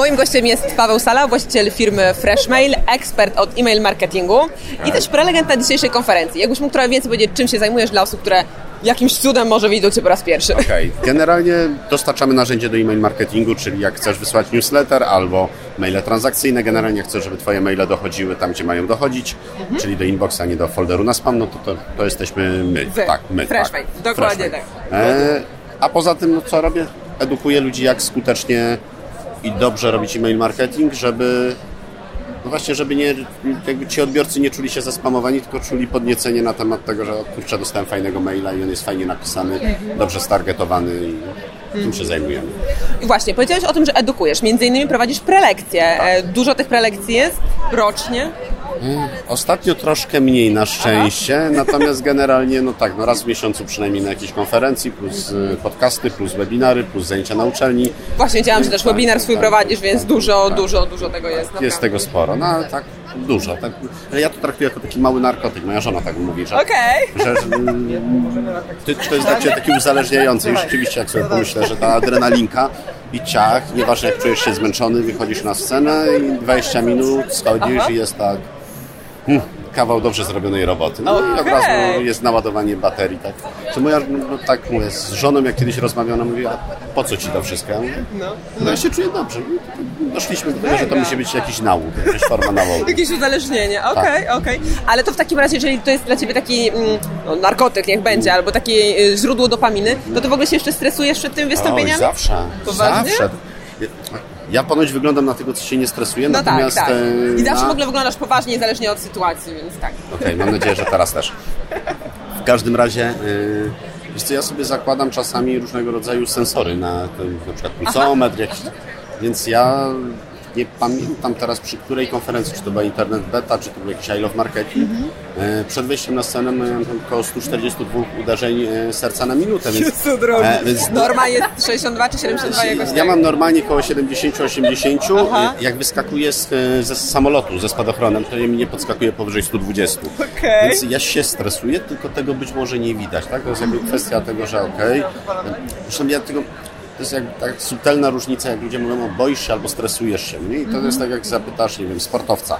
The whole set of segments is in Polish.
Moim gościem jest Paweł Sala, właściciel firmy Freshmail, ekspert od e-mail marketingu i też prelegent na dzisiejszej konferencji. Jakbyś mógł trochę więcej powiedzieć, czym się zajmujesz dla osób, które jakimś cudem może widzą Cię po raz pierwszy. Okej, okay. generalnie dostarczamy narzędzie do e-mail marketingu, czyli jak chcesz wysłać newsletter albo maile transakcyjne, generalnie chcesz, żeby Twoje maile dochodziły tam, gdzie mają dochodzić, mhm. czyli do inboxa, a nie do folderu na spam, no to, to, to jesteśmy my. Wy. Tak, my. Freshmail, tak. dokładnie tak. E, a poza tym, no co robię? Edukuję ludzi, jak skutecznie i dobrze robić e-mail marketing, żeby no właśnie, żeby nie, jakby ci odbiorcy nie czuli się zaspamowani, tylko czuli podniecenie na temat tego, że kurczę, dostałem fajnego maila i on jest fajnie napisany, dobrze stargetowany i tym się zajmujemy. I właśnie, powiedziałeś o tym, że edukujesz, między innymi prowadzisz prelekcje. Tak. Dużo tych prelekcji jest rocznie? Ostatnio troszkę mniej na szczęście, natomiast generalnie no tak, no raz w miesiącu przynajmniej na jakiejś konferencji, plus y, podcasty, plus webinary, plus zajęcia na uczelni. Właśnie chciałam, że też tak, webinar swój tak, prowadzisz, więc dużo, tak. dużo, dużo tego jest. Naprawdę. Jest tego sporo, no ale tak dużo. Tak, ja to traktuję jako taki mały narkotyk, moja żona tak mówi, że, okay. że, że to jest dla Ciebie taki uzależniający i rzeczywiście jak sobie pomyślę, że ta adrenalinka i ciach, nieważne jak czujesz się zmęczony, wychodzisz na scenę i 20 minut schodzisz Aha. i jest tak Hmm, kawał dobrze zrobionej roboty. No i od razu jest naładowanie baterii. Tak. Czy moja, no, tak mówię, z żoną jak kiedyś rozmawiano, mówi, a po co ci to wszystko? Ja mówię, no, no ja się czuję dobrze. No, doszliśmy do tego, że to musi być jakiś nałóg, jakaś forma nałogu. Jakieś uzależnienie, okej, okay, tak. okej. Okay. Ale to w takim razie, jeżeli to jest dla Ciebie taki mm, no, narkotyk, niech będzie, albo takie y, źródło dopaminy, to Ty w ogóle się jeszcze stresujesz przed tym wystąpieniami? Oj, zawsze, Poważnie? zawsze. Ja ponoć wyglądam na tego, co się nie stresuje, no natomiast... Tak, tak. I zawsze na... w ogóle wyglądasz poważnie, niezależnie od sytuacji, więc tak. Okej, okay, mam nadzieję, że teraz też. W każdym razie... Yy... Wiesz co, ja sobie zakładam czasami różnego rodzaju sensory na, na przykład pulsometr, jakiś, więc ja nie pamiętam teraz przy której konferencji, czy to była Internet Beta, czy to był jakiś I Love Marketing. Mm-hmm. Przed wejściem na scenę miałem około 142 uderzeń e, serca na minutę. Więc, e, więc Norma jest 62 czy 72 jakoś Ja tak? mam normalnie około 70-80. Jak wyskakuję z, ze samolotu, ze spadochronem, to mi nie podskakuje powyżej 120. Okay. Więc ja się stresuję, tylko tego być może nie widać. Tak? To jest jakby kwestia tego, że okej. Okay. Zresztą ja tego to jest jak tak subtelna różnica, jak ludzie mówią, boisz się albo stresujesz się. Nie? I to jest tak, jak zapytasz, nie wiem, sportowca.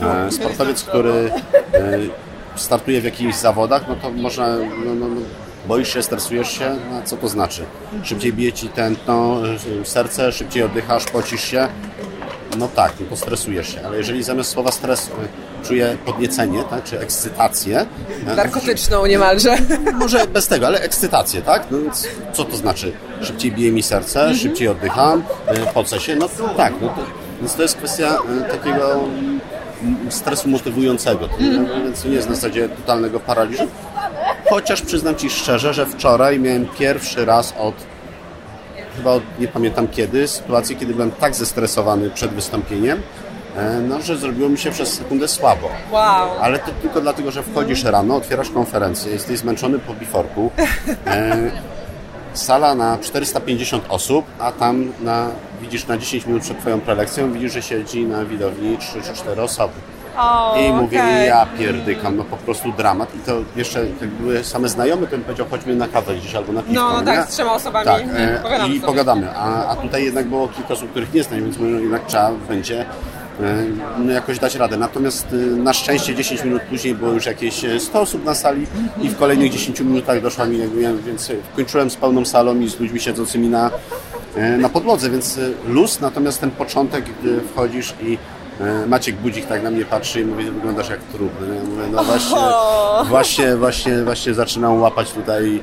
E, sportowiec, który e, startuje w jakichś zawodach, no to można, no, no, no, boisz się, stresujesz się, no, co to znaczy? Szybciej bije ci tętno, e, serce, szybciej oddychasz, pocisz się, no tak, no to stresujesz się, ale jeżeli zamiast słowa stres czuję podniecenie, tak, czy ekscytację. Narkotyczną niemalże. Może bez tego, ale ekscytację, tak? No więc co to znaczy? Szybciej bije mi serce, mhm. szybciej oddycham, e, pocę się, no tak, no to, więc to jest kwestia e, takiego stresu motywującego, mhm. więc nie jest na zasadzie totalnego paraliżu. Chociaż przyznam Ci szczerze, że wczoraj miałem pierwszy raz od chyba nie pamiętam kiedy, sytuację, kiedy byłem tak zestresowany przed wystąpieniem, e, no, że zrobiło mi się przez sekundę słabo. Wow. Ale to tylko dlatego, że wchodzisz rano, otwierasz konferencję, jesteś zmęczony po biforku, e, sala na 450 osób, a tam na, widzisz na 10 minut przed Twoją prelekcją, widzisz, że siedzi na widowni 3 czy 4 osoby. Oh, I mówię, okay. ja pierdykam, no po prostu dramat. I to jeszcze, jak były same znajome, to bym powiedział, chodźmy na kawę gdzieś albo na piwko. No, no tak, z trzema osobami tak, e, pogadamy i sobie. pogadamy. A, a tutaj jednak było kilka osób, których nie znam, więc no, jednak trzeba będzie e, no, jakoś dać radę. Natomiast e, na szczęście 10 minut później było już jakieś 100 osób na sali i w kolejnych 10 minutach doszła mi, więc kończyłem z pełną salą i z ludźmi siedzącymi na, na podłodze, więc luz, natomiast ten początek, gdy wchodzisz i E, Maciek Budzik tak na mnie patrzy i mówi, wyglądasz jak trup. No ja mówię, no właśnie, właśnie, właśnie, właśnie zaczynam łapać tutaj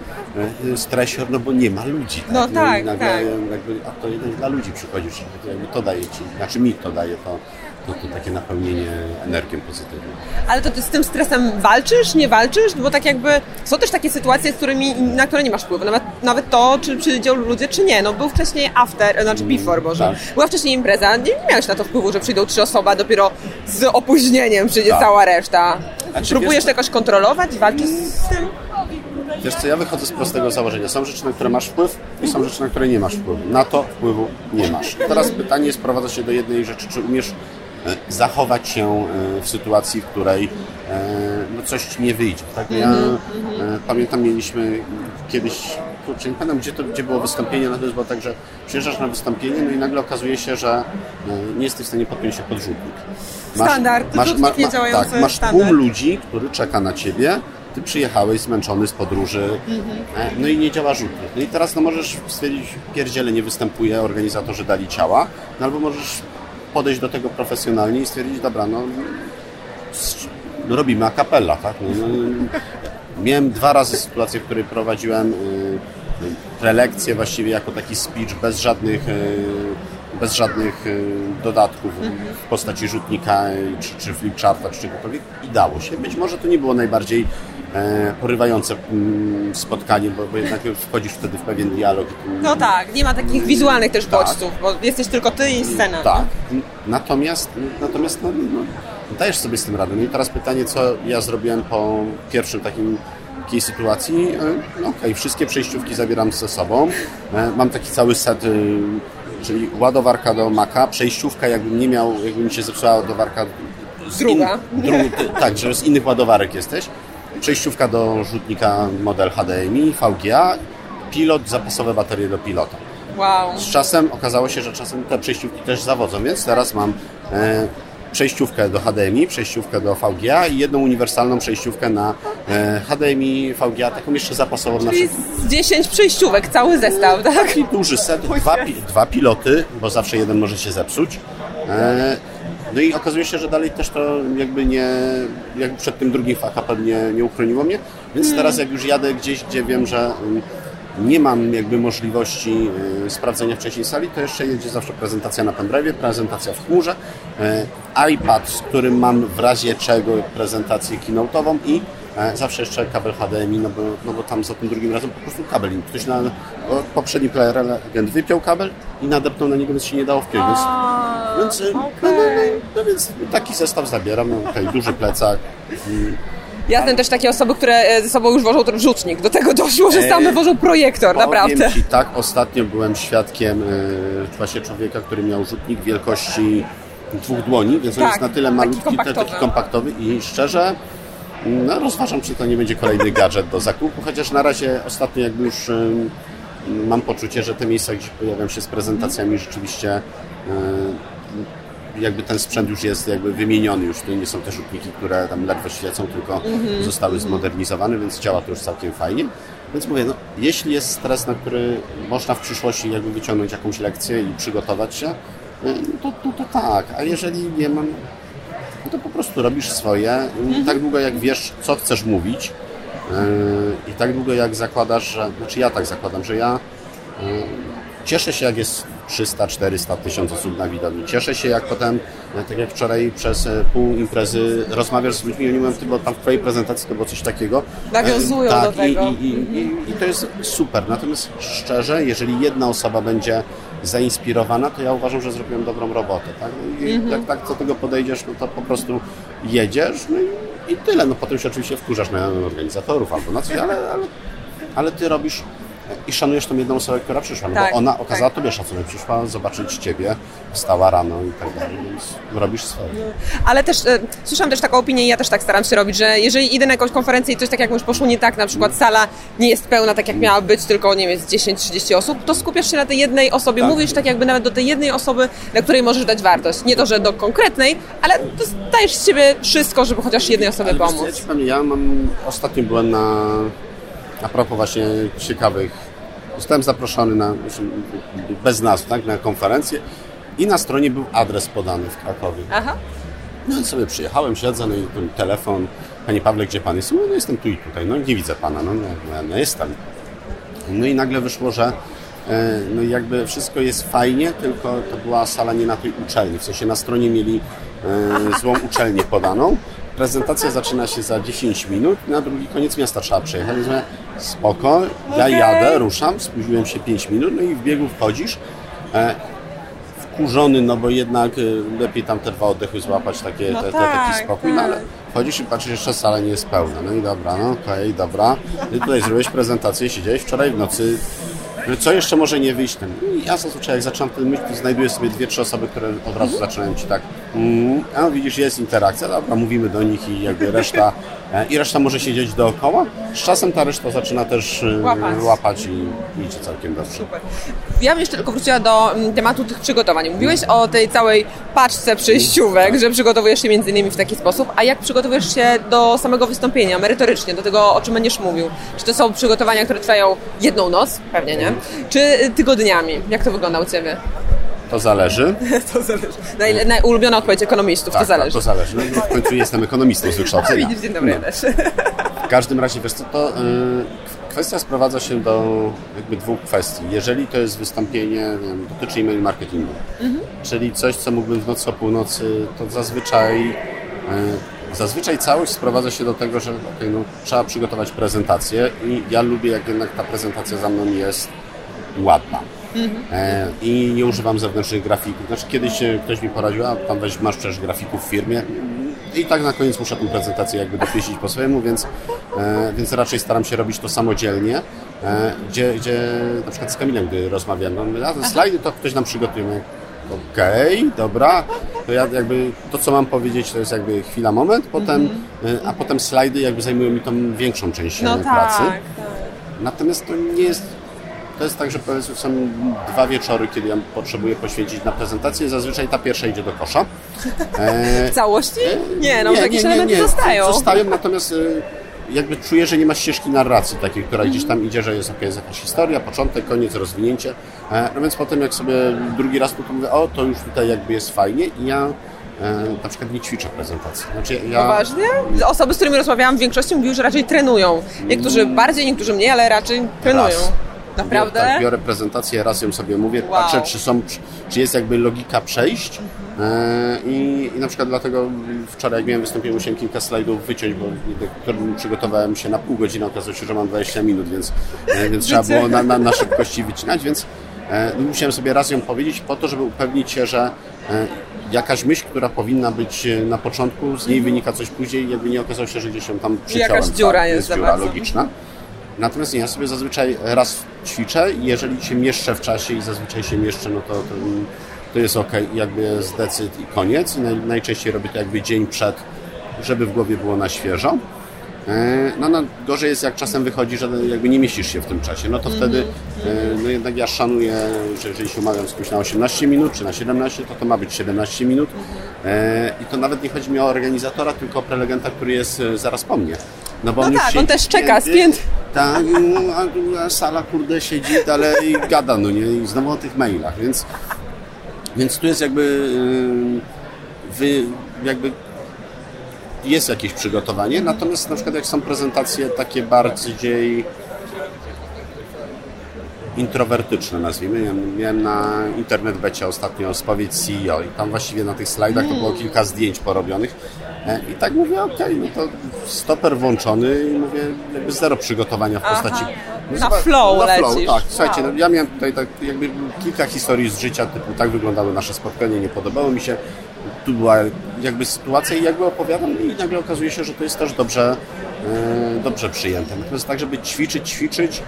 e, stresior, no bo nie ma ludzi. Tak? No tak, no, nagle, tak. Jakby, a to jeden dla ludzi przychodzisz, jakby to daje ci, znaczy mi to daje to to, to takie napełnienie energią pozytywną. Ale to ty z tym stresem walczysz, nie walczysz? Bo tak jakby są też takie sytuacje, z którymi, na które nie masz wpływu. Nawet, nawet to, czy przyjdą ludzie, czy nie. No był wcześniej after, znaczy mm, before, Boże. Tak. Była wcześniej impreza, nie, nie miałeś na to wpływu, że przyjdą trzy osoby, a dopiero z opóźnieniem przyjdzie tak. cała reszta. Próbujesz wiesz, to jakoś kontrolować, walczyć z tym? Wiesz co, ja wychodzę z prostego założenia. Są rzeczy, na które masz wpływ i są rzeczy, na które nie masz wpływu. Na to wpływu nie masz. Teraz pytanie sprowadza się do jednej rzeczy, czy umiesz zachować się e, w sytuacji, w której e, no coś nie wyjdzie. Tak? Ja mm -hmm. pamiętam, mieliśmy kiedyś kurczę, nie pamiętam gdzie to gdzie było wystąpienie, natomiast było tak, że przyjeżdżasz na wystąpienie, no i nagle okazuje się, że nie jesteś w stanie podpiąć się pod rzutnik. Standard, rzutnik nie działający tak, masz standard. tłum ludzi, który czeka na ciebie, ty przyjechałeś zmęczony z podróży, e, no i nie działa rzutnik. No i teraz no możesz stwierdzić, pierdziele nie występuje, organizatorzy dali ciała, no albo możesz podejść do tego profesjonalnie i stwierdzić, dobra, no, no robimy a tak? No, no, miałem dwa razy sytuację, w której prowadziłem y, prelekcję właściwie jako taki speech bez żadnych y, bez żadnych y, dodatków w postaci rzutnika czy, czy flipcharta, czy czegokolwiek i dało się. Być może to nie było najbardziej porywające mm, spotkanie, bo, bo jednak wchodzisz wtedy w pewien dialog. No tak, nie ma takich wizualnych też Tak. bodźców, bo jesteś tylko ty i scena. Tak. Natomiast, natomiast no, no, dajesz sobie z tym radę. No i teraz pytanie, co ja zrobiłem po pierwszym takim takiej sytuacji. E, No okej, wszystkie przejściówki zabieram ze sobą. E, Mam taki cały set, y, czyli ładowarka do Maca, przejściówka jakbym nie miał, jakby mi się zepsuła ładowarka z Druga. dru- ty- tak, że z innych ładowarek jesteś. Przejściówka do rzutnika model HDMI, VGA, pilot, zapasowe baterie do pilota. Wow. Z czasem okazało się, że czasem te przejściówki też zawodzą, więc teraz mam e, przejściówkę do HDMI, przejściówkę do VGA i jedną uniwersalną przejściówkę na e, HDMI, VGA, taką jeszcze zapasową na Czyli przykład. z 10 przejściówek, cały zestaw, tak? Taki duży set, dwa, dwa piloty, bo zawsze jeden może się zepsuć. E, no i okazuje się, że dalej też to jakby nie, jakby przed tym drugim fakapem nie, nie uchroniło mnie, więc teraz jak już jadę gdzieś, gdzie wiem, że mm, nie mam jakby możliwości y, sprawdzenia wcześniej sali, to jeszcze jedzie zawsze prezentacja na pendrive, prezentacja w chmurze, y, iPad, z którym mam w razie czego prezentację keynote'ową i zawsze jeszcze kabel HDMI, no bo, no bo tam za tym drugim razem po prostu kabel. Ktoś na poprzedni player legend wypiął kabel i nadepnął na niego, więc się nie dało wpiąć. Więc, więc, y, no, no, no, no więc taki zestaw zabieram, no, okej, duży plecak. Ja znam też takie osoby, które e, ze sobą już wożą ten rzutnik. Do tego doszło, że same wożą projektor, naprawdę. Ci tak, ostatnio byłem świadkiem y, właśnie człowieka, który miał rzutnik wielkości dwóch dłoni, więc on Tak, jest na tyle taki malutki, kompaktowy. taki kompaktowy i szczerze no, rozważam, czy to nie będzie kolejny gadżet do zakupu, chociaż na razie ostatnio jakby już mam poczucie, że te miejsca, gdzie pojawiam się z prezentacjami rzeczywiście jakby ten sprzęt już jest jakby wymieniony, już to nie są te rzutniki, które tam ledwo świecą, tylko Mhm. zostały zmodernizowane, więc działa to już całkiem fajnie. Więc mówię, no, jeśli jest stres, na który można w przyszłości jakby wyciągnąć jakąś lekcję i przygotować się, y, to, to, to tak, a jeżeli nie mam, no to po prostu robisz swoje. I Tak długo jak wiesz, co chcesz mówić yy, i tak długo jak zakładasz, że, znaczy ja tak zakładam, że ja yy, cieszę się jak jest 300, 400 tysięcy osób na widowni. Cieszę się jak potem, e, tak jak wczoraj przez e, pół imprezy rozmawiasz z ludźmi oni mówią, ty, bo tam w twojej prezentacji to było coś takiego. Nawiązują E, tak, do tego. I, i, i, I to jest super. Natomiast szczerze, jeżeli jedna osoba będzie zainspirowana, to ja uważam, że zrobiłem dobrą robotę. Tak? I Mhm. jak tak do tego podejdziesz, no to po prostu jedziesz no i, i tyle. No potem się oczywiście wkurzasz na organizatorów albo na coś, ale, ale, ale ty robisz i szanujesz tą jedną osobę, która przyszła, no Tak, bo ona tak. okazała tobie szacunek, przyszła zobaczyć ciebie, wstała rano i tak dalej, więc robisz swoje. Ale też e, słyszałam też taką opinię i ja też tak staram się robić, że jeżeli idę na jakąś konferencję i coś tak jak już poszło nie tak, na przykład sala nie jest pełna tak jak miała być, tylko nie wiem, jest 10-30 osób, to skupiasz się na tej jednej osobie, Tak. mówisz tak jakby nawet do tej jednej osoby, dla której możesz dać wartość. Nie to, że do konkretnej, ale dajesz z siebie wszystko, żeby chociaż jednej osobie pomóc. ja ja mam, ostatnio byłem na, a propos właśnie ciekawych, zostałem zaproszony na, bez nazw, tak, na konferencję i na stronie był adres podany w Krakowie. Aha. No i sobie przyjechałem, siedzę, no i ten telefon, Panie Pawle, gdzie Pan jest? No, no jestem tu i tutaj, no nie widzę Pana, no, no, no jestem. No i nagle wyszło, że e, no jakby wszystko jest fajnie, tylko to była sala nie na tej uczelni, w sensie na stronie mieli e, złą uczelnię podaną. Prezentacja zaczyna się za 10 minut, na drugi koniec miasta trzeba przejechać. Spoko, ja jadę, ruszam, spóźniłem się 5 minut, no i w biegu wchodzisz. E, wkurzony, no bo jednak y, lepiej tam te dwa oddechy złapać, takie, No te, te, tak, taki spokój, no tak. ale chodzisz i patrzysz, jeszcze sala nie jest pełna. No i dobra, no okej, dobra. I tutaj zrobiłeś prezentację, siedziałeś wczoraj w nocy. Co jeszcze może nie wyjść? Ten? I ja zazwyczaj jak zaczynam ten myśl, to znajduję sobie dwie, trzy osoby, które od razu zaczynają ci tak a widzisz, jest interakcja, dobra, mówimy do nich i jakby reszta, e, i reszta może siedzieć dookoła. Z czasem ta reszta zaczyna też e, Łapać. łapać i idzie całkiem dobrze. Super. Ja bym jeszcze tylko wróciła do mm, tematu tych przygotowań. Mówiłeś o tej całej paczce przejściówek, że przygotowujesz się między innymi w taki sposób, a jak przygotowujesz się do samego wystąpienia, merytorycznie, do tego, o czym będziesz mówił? Czy to są przygotowania, które trwają jedną noc? Pewnie nie. Czy tygodniami? Jak to wygląda u Ciebie? To zależy. to zależy. Naj, najulubiona odpowiedź ekonomistów, Tak, to zależy. To zależy. No, w końcu jestem ekonomistą z wykształcenia. widzisz, dzień dobry No. W każdym razie, wiesz co, to y, kwestia sprowadza się do jakby dwóch kwestii. Jeżeli to jest wystąpienie, nie wiem, dotyczy e-mail marketingu, czyli coś, co mógłbym w nocy o północy, to zazwyczaj y, zazwyczaj całość sprowadza się do tego, że okej, no, trzeba przygotować prezentację i ja lubię, jak jednak ta prezentacja za mną jest ładna. E, I nie używam zewnętrznych grafików. Znaczy kiedyś ktoś mi poradził, a tam weź, masz przecież grafików w firmie. I tak na koniec muszę tę prezentację jakby dopieścić po swojemu, więc, e, więc raczej staram się robić to samodzielnie. E, gdzie, gdzie na przykład z Kamilem, gdy rozmawiam, no, a te slajdy to ktoś nam przygotuje. Okej, dobra, to ja jakby to, co mam powiedzieć, to jest jakby chwila, moment, potem, e, a potem slajdy jakby zajmują mi tą większą część No e, pracy. tak, tak. Natomiast to nie jest. To jest tak, że powiedzmy są dwa wieczory, kiedy ja potrzebuję poświęcić na prezentację. Zazwyczaj ta pierwsza idzie do kosza. E, W całości? Nie, no jakieś elementy zostają. Zostają, natomiast e, jakby czuję, że nie ma ścieżki narracji takiej, która gdzieś tam idzie, że jest, okay, jest jakaś historia, początek, koniec, rozwinięcie. E, no więc potem jak sobie drugi raz to mówię, o to już tutaj jakby jest fajnie i ja e, na przykład nie ćwiczę prezentacji. Znaczy ja, Poważnie? Osoby, z którymi rozmawiałam w większości mówiły, że raczej trenują. Niektórzy bardziej, niektórzy mniej, ale raczej trenują. Raz. Naprawdę? Tak, biorę prezentację, raz ją sobie mówię, Wow. patrzę, czy, są, czy jest jakby logika przejść. E, I, I na przykład dlatego wczoraj jak miałem wystąpienie, musiałem kilka slajdów wyciąć, bo którym przygotowałem się na pół godziny, okazało się, że mam 20 minut, więc, e, więc trzeba było na, na, na szybkości wycinać, więc e, musiałem sobie raz ją powiedzieć po to, żeby upewnić się, że jakaś myśl, która powinna być na początku, z niej wynika coś później, jakby nie okazało się, że gdzieś ją tam przyciąłem. Jakaś dziura tak, jest jest dziura bardzo. logiczna. Natomiast nie, ja sobie zazwyczaj raz ćwiczę i jeżeli się mieszczę w czasie i zazwyczaj się mieszczę, no to, to, to jest ok, jakby jest decyd i koniec. Naj, najczęściej robię to jakby dzień przed, żeby w głowie było na świeżo. E, No, no gorzej jest jak czasem wychodzi, że jakby nie mieścisz się w tym czasie, no to wtedy e, no jednak ja szanuję, że jeżeli się umawiam z kimś na 18 minut czy na 17, to to ma być 17 minut E, i to nawet nie chodzi mi o organizatora, tylko o prelegenta, który jest zaraz po mnie. No, bo No on tak, siedzi on też czeka, spięty. Tak, a a sala kurde siedzi dalej i gada, no nie, i znowu o tych mailach, więc, więc tu jest jakby wy, jakby jest jakieś przygotowanie, natomiast na przykład jak są prezentacje takie bardziej introwertyczne, nazwijmy. Miałem, miałem na internet becie ostatnio spowiedź CEO i tam właściwie na tych slajdach to było kilka zdjęć porobionych i tak mówię, okej, no to stoper włączony i mówię, jakby zero przygotowania w postaci... Na zobacz- flow na flow, lecisz. tak. Słuchajcie, no, ja miałem tutaj tak jakby kilka historii z życia, typu tak wyglądały nasze spotkanie, nie podobało mi się. Tu była jakby sytuacja i jakby opowiadam i nagle okazuje się, że to jest też dobrze, e, dobrze przyjęte. Natomiast tak, żeby ćwiczyć, ćwiczyć,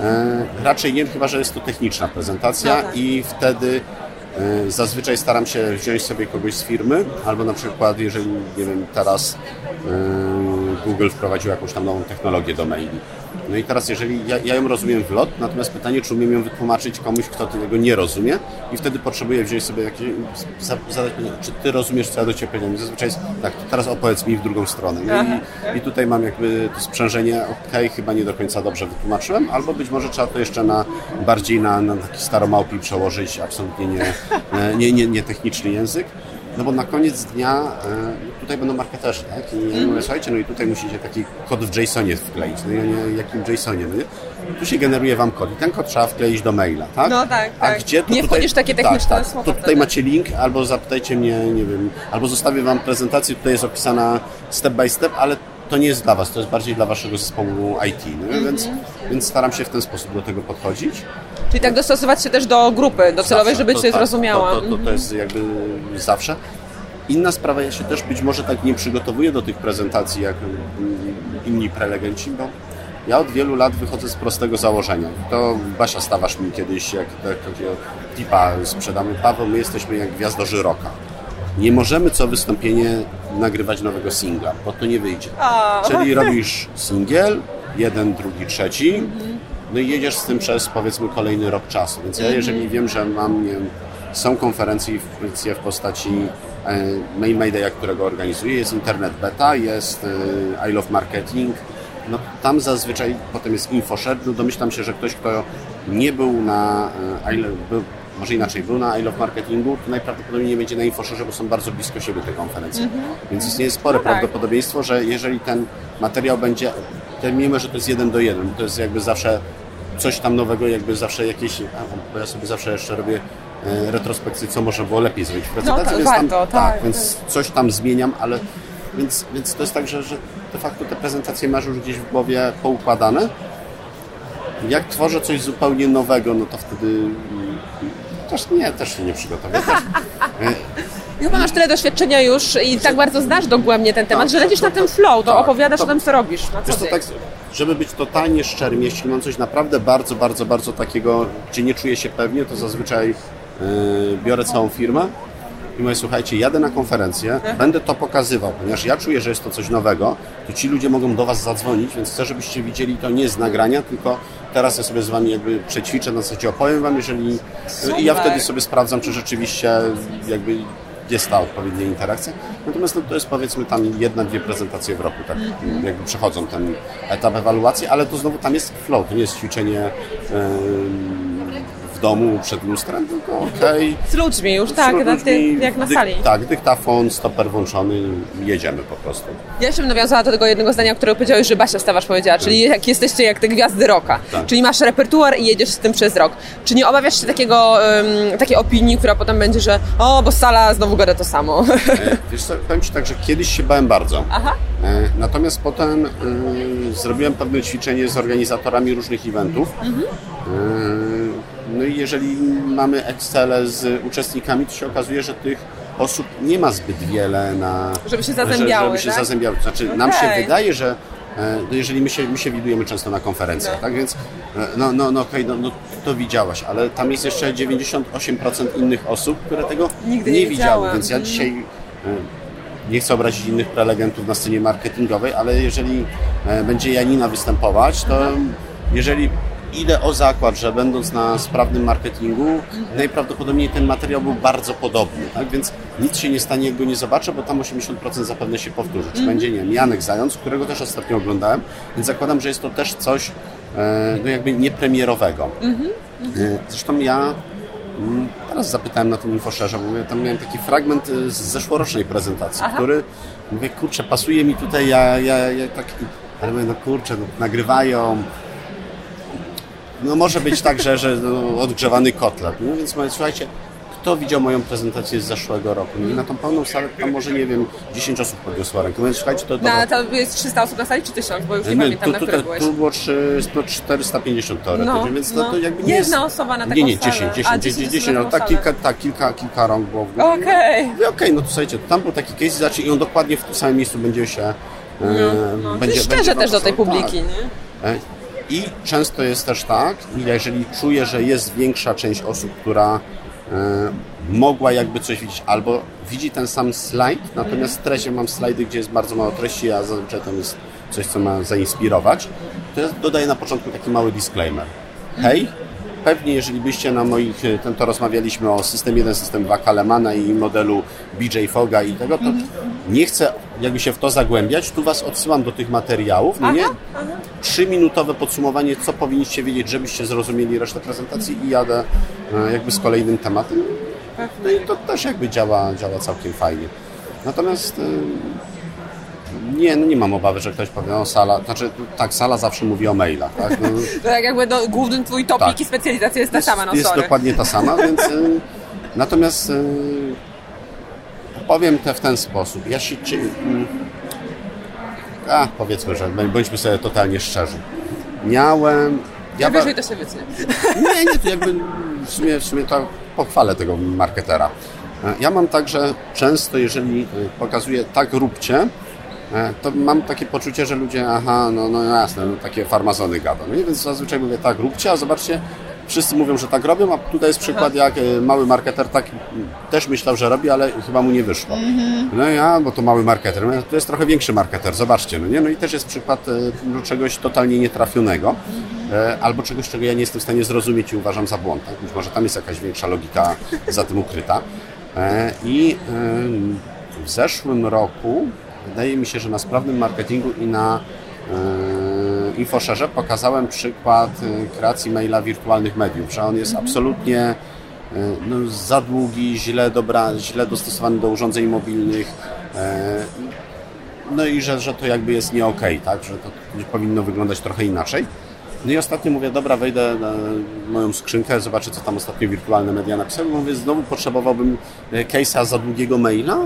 e, raczej nie, chyba że jest to techniczna prezentacja No tak. i wtedy e, zazwyczaj staram się wziąć sobie kogoś z firmy, albo na przykład jeżeli, nie wiem, teraz e, Google wprowadził jakąś tam nową technologię do maili. No i teraz jeżeli ja, ja ją rozumiem w lot, natomiast pytanie, czy umiem ją wytłumaczyć komuś, kto tego nie rozumie i wtedy potrzebuję wziąć sobie jakieś, za- zadać pytanie, czy ty rozumiesz, co ja do ciebie powiedziałem? I Zazwyczaj jest tak, to teraz opowiedz mi w drugą stronę. No i, I tutaj mam jakby to sprzężenie, okej, chyba nie do końca dobrze wytłumaczyłem, albo być może trzeba to jeszcze na bardziej na, na taki staromałpi przełożyć, absolutnie nie, nie, nie, nie techniczny język. No bo na koniec dnia e, tutaj będą marketerzy, tak? I ja mówię, słuchajcie, no i tutaj musicie taki kod w JSONie wkleić. No ja nie, jakim JSOnie, no nie? Tu się generuje wam kod i ten kod trzeba wkleić do maila, tak? No tak, A tak. gdzie to Nie tutaj... wchodzisz takie techniczne tak, tak. słowa To tutaj wtedy. macie link, albo zapytajcie mnie, nie wiem, albo zostawię wam prezentację, tutaj jest opisana step by step, ale to nie jest dla was, to jest bardziej dla waszego zespołu IT, no? Mhm. więc, więc staram się w ten sposób do tego podchodzić. Czyli tak dostosować się też do grupy docelowej, Zawsze. żeby To cię tak, zrozumiała. To, to, to, to jest jakby zawsze. Inna sprawa, ja się też być może tak nie przygotowuję do tych prezentacji jak inni prelegenci, bo ja od wielu lat wychodzę z prostego założenia. To Basia Stawasz mi kiedyś jak tak- takiego tipa sprzedamy. Paweł, my jesteśmy jak gwiazdorzy rocka. nie możemy co wystąpienie nagrywać nowego singla, bo to nie wyjdzie. A. Czyli robisz singiel, jeden, drugi, trzeci, no i jedziesz z tym przez powiedzmy kolejny rok czasu. Więc ja jeżeli wiem, że mam, nie wiem, są konferencje w, postaci e, Main Mayday, którego organizuję, jest Internet Beta, jest e, I Love Marketing, no tam zazwyczaj potem jest InfoShare, no domyślam się, że ktoś, kto nie był na e, był, może inaczej, był na I Love Marketingu, to najprawdopodobniej nie będzie na InfoShare, bo są bardzo blisko siebie te konferencje. Więc istnieje spore No tak. prawdopodobieństwo, że jeżeli ten materiał będzie, to mimo, że to jest jeden do jeden, to jest jakby zawsze coś tam nowego, jakby zawsze jakieś, bo ja sobie zawsze jeszcze robię e, retrospekcję, co można było lepiej zrobić w prezentacji, No to więc tam, warto, tak, więc coś tam zmieniam, ale więc, więc to jest tak, że, że de facto te prezentacje masz już gdzieś w głowie poukładane. Jak tworzę coś zupełnie nowego, no to wtedy mm, też nie, też się nie przygotowuję. Też, Chyba masz tyle doświadczenia już i tak bardzo znasz dogłębnie ten temat, Tak, że lecisz to- na tym to- flow, to tak, opowiadasz o tym, co robisz. Na co Wiesz tak, żeby być totalnie szczerym, jeśli mam coś naprawdę bardzo, bardzo, bardzo takiego, gdzie nie czuję się pewnie, to zazwyczaj yy, biorę całą firmę i mówię, słuchajcie, jadę na konferencję, będę to pokazywał, ponieważ ja czuję, że jest to coś nowego, to ci ludzie mogą do Was zadzwonić, więc chcę, żebyście widzieli to nie z nagrania, tylko teraz ja sobie z Wami jakby przećwiczę, na zasadzie opowiem Wam, jeżeli... I ja Super. wtedy sobie sprawdzam, czy rzeczywiście jakby jest ta odpowiednia interakcja. Natomiast no, to jest powiedzmy tam jedna, dwie prezentacje w roku, tak jakby przechodzą ten etap ewaluacji, ale to znowu tam jest flow, to nie jest ćwiczenie em, w domu przed lustrem, tylko okej. Z ludźmi już, tak, z na ludźmi, ty, jak na dyk- sali. Tak, dyktafon, stoper włączony, jedziemy po prostu. Ja jeszcze bym nawiązała do tego jednego zdania, które powiedziałeś, że Basia Stawarz powiedziała, czyli jak jesteście jak te gwiazdy rocka, Tak. czyli masz repertuar i jedziesz z tym przez rok. Czy nie obawiasz się takiego, em, takiej opinii, która potem będzie, że o, bo sala znowu gada to samo. E, Wiesz co, powiem Ci tak, że kiedyś się bałem bardzo. Aha. E, Natomiast potem e, zrobiłem pewne ćwiczenie z organizatorami różnych eventów. E, No i jeżeli mamy Excel z uczestnikami, to się okazuje, że tych osób nie ma zbyt wiele na... Żeby się zazębiały, Żeby się tak? zazębiały. Znaczy, nam się wydaje, że e, no jeżeli my się, my się widujemy często na konferencjach, No. tak więc e, no, no, no okej, no, no to widziałaś, ale tam jest jeszcze 98% innych osób, które tego Nigdy nie nie widziały, więc ja dzisiaj e, nie chcę obrazić innych prelegentów na scenie marketingowej, ale jeżeli będzie Janina występować, to jeżeli idę o zakład, że będąc na sprawnym marketingu, najprawdopodobniej ten materiał był bardzo podobny, tak? więc nic się nie stanie, jak go nie zobaczę, bo tam 80% zapewne się powtórzy. Czy będzie, nie wiem, Janek Zając, którego też ostatnio oglądałem, więc zakładam, że jest to też coś e, no jakby niepremierowego. E, Zresztą ja Mm, Teraz zapytałem na tym infoszerze, bo tam miałem taki fragment y, z zeszłorocznej prezentacji, który mówię, kurczę, pasuje mi tutaj, ja, ja, ja tak, ale mówię, no kurczę, no, nagrywają, no może być tak, że, że no, odgrzewany kotlet, no więc mówię, słuchajcie, kto widział moją prezentację z zeszłego roku? No i na tą pełną salę tam może, nie wiem, 10 osób podniosło rękę, mówię, słuchajcie, to. Na, to jest 300 osób na sali, czy 1000? Bo już nie My- pamiętam, na tu, której tu, byłeś. tu było trzy, no 450 teoretycznie, No, więc no. to, to jakby nie Jedna jest... osoba na taką Nie, nie, salę. 10, A, 10, 10 10, osób 10 na no, tak, kilka, tak, kilka, kilka rąk było. Okej. Mówię, Okej, no to słuchajcie, tam był taki case, znaczy i on dokładnie w tym samym miejscu będzie się... e, No, będzie, szczerze będzie też do tej publiki, Tak. nie? I często jest też tak, jeżeli czuję, że jest większa część osób, która e, mogła jakby coś widzieć, albo widzi ten sam slajd, natomiast w treści mam slajdy, gdzie jest bardzo mało treści, a zazwyczaj tam jest coś, co ma zainspirować, to ja dodaję na początku taki mały disclaimer. Hej, pewnie jeżeli byście na moich, e, ten to rozmawialiśmy o system 1, system 2 Kalemana i modelu BJ Foga i tego, to nie chcę jakby się w to zagłębiać, tu Was odsyłam do tych materiałów, no nie? trzyminutowe podsumowanie, co powinniście wiedzieć, żebyście zrozumieli resztę prezentacji i jadę e, jakby z kolejnym tematem. No i to też jakby działa, działa całkiem fajnie. Natomiast e, nie, no nie mam obawy, że ktoś powie, no sala, znaczy tak, sala zawsze mówi o mailach, tak? No, To tak jakby no, główny twój topik Tak. i specjalizacja jest ta sama, no jest sorry. dokładnie ta sama, więc e, natomiast powiem to w ten sposób. Ja się cie- mm, a powiedzmy, że bądźmy sobie totalnie szczerzy. Miałem Ja wyżej to się wytnie. nie, nie, to jakby w sumie, w sumie to pochwalę tego marketera. E, Ja mam tak, że często, jeżeli e, pokazuję tak róbcie, e, to mam takie poczucie, że ludzie, aha, no, no jasne, no, takie farmazony gada. No i więc zazwyczaj mówię tak róbcie, a zobaczcie, wszyscy mówią, że tak robią, a tutaj jest przykład, jak e, mały marketer tak też myślał, że robi, ale chyba mu nie wyszło. No ja, bo to mały marketer, to jest trochę większy marketer, zobaczcie, no nie? No i też jest przykład e, no, czegoś totalnie nietrafionego, e, albo czegoś, czego ja nie jestem w stanie zrozumieć i uważam za błąd. Tak? Być może tam jest jakaś większa logika za tym ukryta. I w zeszłym roku wydaje mi się, że na sprawnym marketingu i na InfoSharze pokazałem przykład kreacji maila wirtualnych mediów, że on jest absolutnie no, za długi, źle, dobra, źle dostosowany do urządzeń mobilnych. No i że, że to jakby jest nie okej, okay, tak? że to powinno wyglądać trochę inaczej. No i ostatnio mówię, dobra, wejdę na moją skrzynkę, zobaczę, co tam ostatnio wirtualne media napisały. Mówię, znowu potrzebowałbym case'a za długiego maila,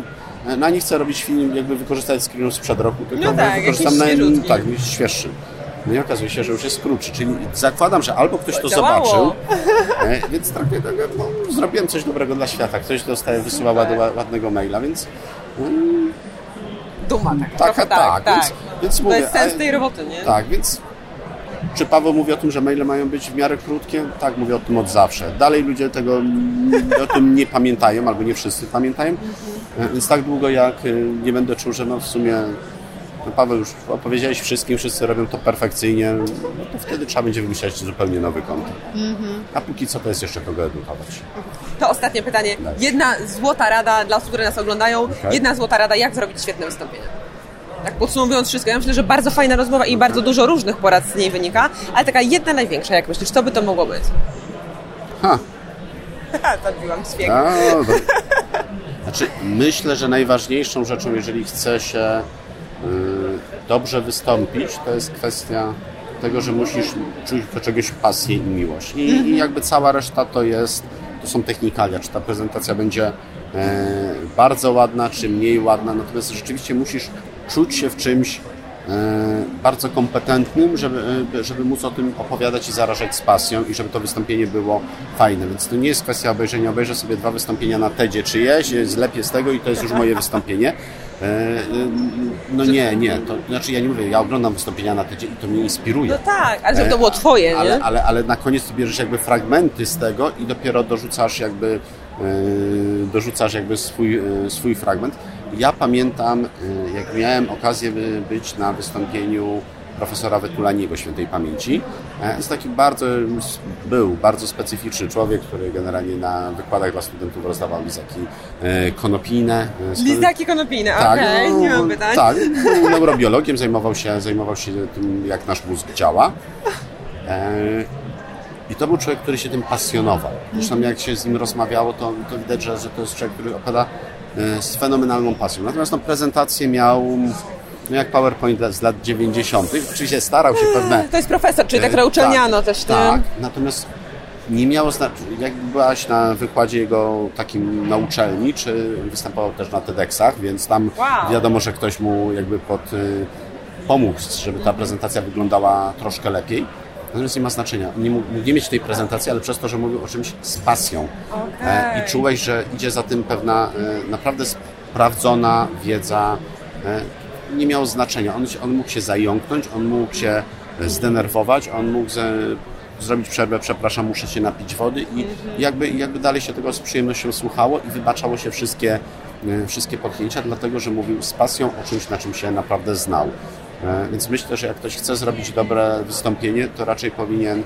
no nie chcę robić film, jakby wykorzystać screenów sprzed roku, tylko no tak, wykorzystam na tak, świeższy. No i okazuje się, że już jest krótszy, czyli zakładam, że albo ktoś to Działało. zobaczył, e, więc tak, no, zrobiłem coś dobrego dla świata, ktoś dostaje, wysyła ładnego maila, więc... Mm, Duma tak. Taka, tak, tak, tak. Więc, więc to mówię, jest sens tej roboty, nie? Tak, więc czy Paweł mówi o tym, że maile mają być w miarę krótkie? Tak, mówię o tym od zawsze. Dalej ludzie tego o tym nie pamiętają, albo nie wszyscy pamiętają. Więc tak długo jak nie będę czuł, że no w sumie Paweł już opowiedziałeś wszystkim, wszyscy robią to perfekcyjnie, no to wtedy trzeba będzie wymyślać zupełnie nowy kontent. A póki co to jest jeszcze kogo edukować. To ostatnie pytanie. Jedna złota rada dla osób, które nas oglądają. Okay. Jedna złota rada, jak zrobić świetne wystąpienie? Tak podsumowując wszystko, ja myślę, że bardzo fajna rozmowa i bardzo dużo różnych porad z niej wynika, ale taka jedna największa, jak myślisz, co by to mogło być? Ha. Zabiłam śmiech. No, znaczy, myślę, że najważniejszą rzeczą, jeżeli chce się dobrze wystąpić, to jest kwestia tego, że musisz czuć do czegoś pasję i miłość. I, i jakby cała reszta to jest, to są technikalia, czy ta prezentacja będzie e, bardzo ładna, czy mniej ładna, natomiast rzeczywiście musisz czuć się w czymś e, bardzo kompetentnym, żeby, e, żeby móc o tym opowiadać i zarażać z pasją i żeby to wystąpienie było fajne. Więc to nie jest kwestia obejrzenia. Obejrzę sobie dwa wystąpienia na TEDzie czyjeś, zlepię z tego i to jest już moje wystąpienie. E, no nie, nie. To znaczy ja nie mówię, ja oglądam wystąpienia na TEDzie i to mnie inspiruje. No tak, ale żeby to było twoje, ale, nie? Ale, ale na koniec ty bierzesz jakby fragmenty z tego i dopiero dorzucasz jakby dorzucasz jakby swój, swój fragment. Ja pamiętam, jak miałem okazję być na wystąpieniu profesora Wetulaniego świętej pamięci. E, jest taki bardzo, był bardzo specyficzny człowiek, który generalnie na wykładach dla studentów rozdawał lizaki e, konopijne. E, lizaki konopijne, tak, okej, okay, nie mam pytań. Tak, był neurobiologiem, zajmował się, zajmował się tym, jak nasz mózg działa. I to był człowiek, który się tym pasjonował. Zresztą jak się z nim rozmawiało, to, to widać, że, że to jest człowiek, który opowiada E, z fenomenalną pasją. Natomiast no, prezentację miał no jak PowerPoint z lat 90. Oczywiście starał się pewne... To jest profesor, czyli tak uczelniano tak, też. Tak, natomiast nie miało znaczenia, jak byłaś na wykładzie jego takim na uczelni, czy występował też na TEDxach, więc tam wow. wiadomo, że ktoś mu jakby pod, y, pomógł, żeby ta prezentacja wyglądała troszkę lepiej. Natomiast nie ma znaczenia. Nie mógł nie mieć tej prezentacji, ale przez to, że mówił o czymś z pasją. Okay. I czułeś, że idzie za tym pewna e, naprawdę sprawdzona wiedza. E, nie miało znaczenia. On, on mógł się zająknąć, on mógł się zdenerwować, on mógł ze, zrobić przerwę, przepraszam, muszę się napić wody i jakby, jakby dalej się tego z przyjemnością słuchało i wybaczało się wszystkie, e, wszystkie potknięcia, dlatego że mówił z pasją o czymś, na czym się naprawdę znał. E, więc myślę, że jak ktoś chce zrobić dobre wystąpienie, to raczej powinien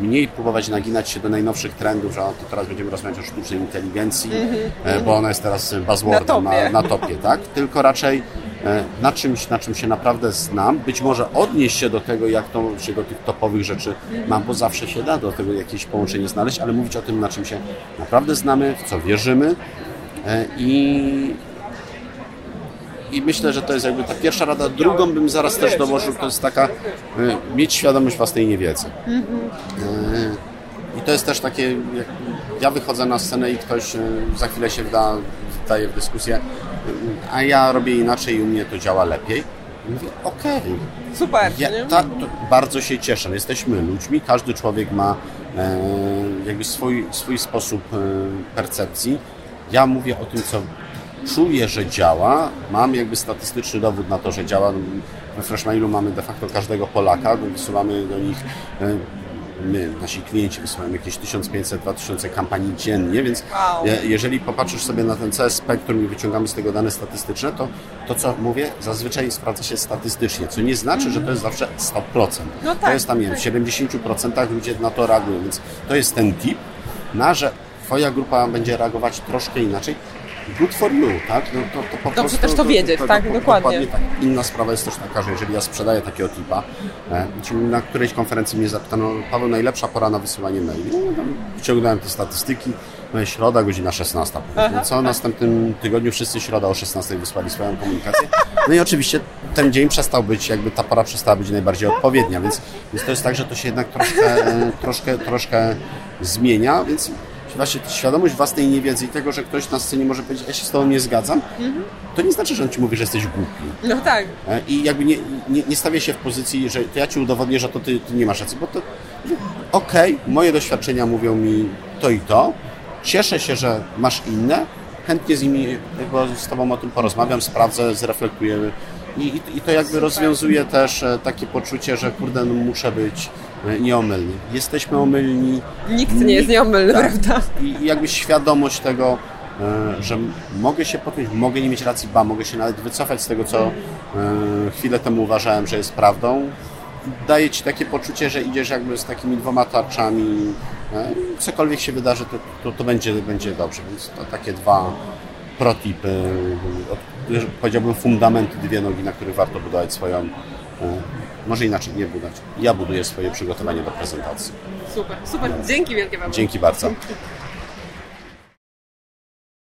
mniej próbować naginać się do najnowszych trendów, że to teraz będziemy rozmawiać o sztucznej inteligencji, mm-hmm. bo ona jest teraz buzzwordem na topie, na, na topie tak? Tylko raczej na czymś, na czym się naprawdę znam, być może odnieść się do tego, jak to się do tych topowych rzeczy mam, bo zawsze się da do tego jakieś połączenie znaleźć, ale mówić o tym, na czym się naprawdę znamy, w co wierzymy i, i myślę, że to jest jakby ta pierwsza rada. Drugą bym zaraz też dołożył, to jest taka, e, mieć świadomość własnej niewiedzy. E, I to jest też takie, jak ja wychodzę na scenę i ktoś e, za chwilę się wda, wdaje w dyskusję, a ja robię inaczej i u mnie to działa lepiej. I mówię, okej. Okay. Super. Ja, ta, bardzo się cieszę. Jesteśmy ludźmi, każdy człowiek ma e, jakby swój, swój sposób e, percepcji. Ja mówię o tym, co czuję, że działa. Mam jakby statystyczny dowód na to, że działa. We Freshmailu mamy de facto każdego Polaka, wysyłamy do nich e, my, nasi klienci wysyłają jakieś 1500-2000 kampanii dziennie, więc Wow. je- jeżeli popatrzysz sobie na ten cały spektrum i wyciągamy z tego dane statystyczne, to to, co mówię, zazwyczaj sprawdza się statystycznie, co nie znaczy, że to jest zawsze 100%. No To tak, jest tam, nie wiem, w 70% ludzie na to reagują, więc to jest ten tip, na że Twoja grupa będzie reagować troszkę inaczej. Good for you, tak? No, to, to po Dobrze prostu, też to wiedzieć, tak, dokładnie. tak. Inna sprawa jest też taka, że jeżeli ja sprzedaję takiego tipa, e, na którejś konferencji mnie zapytano, Paweł, najlepsza pora na wysyłanie maili. No, wyciągnąłem te statystyki, no i środa, godzina 16. No, co następnym tygodniu wszyscy środa o 16 wysłali swoją komunikację. No i oczywiście ten dzień przestał być, jakby ta pora przestała być najbardziej odpowiednia, więc, więc to jest tak, że to się jednak troszkę, e, troszkę, troszkę zmienia, więc właśnie świadomość własnej niewiedzy i tego, że ktoś na scenie może powiedzieć, ja się z tobą nie zgadzam, to nie znaczy, że on ci mówi, że jesteś głupi. No tak. E, I jakby nie, nie, nie stawię się w pozycji, że to ja ci udowodnię, że to ty, ty nie masz racji, bo to okej, moje doświadczenia mówią mi to i to, cieszę się, że masz inne, chętnie z nimi jakby z tobą o tym porozmawiam, sprawdzę, zreflektujemy i, i, i to jakby rozwiązuje też e, takie poczucie, że kurde, no muszę być e, nieomylny. Jesteśmy omylni, Nikt nie jest nieomylny, tak. prawda? I jakby świadomość tego, e, że mogę się potknąć, mogę nie mieć racji, ba, mogę się nawet wycofać z tego, co e, chwilę temu uważałem, że jest prawdą. Daje ci takie poczucie, że idziesz jakby z takimi dwoma tarczami. Cokolwiek się wydarzy, to, to, to będzie, będzie dobrze. Więc to takie dwa protipy, powiedziałbym fundamenty, dwie nogi, na których warto budować swoją, może inaczej nie budować. Ja buduję swoje przygotowanie do prezentacji. Super, super. Dzięki wielkie Wam. Dzięki bardzo.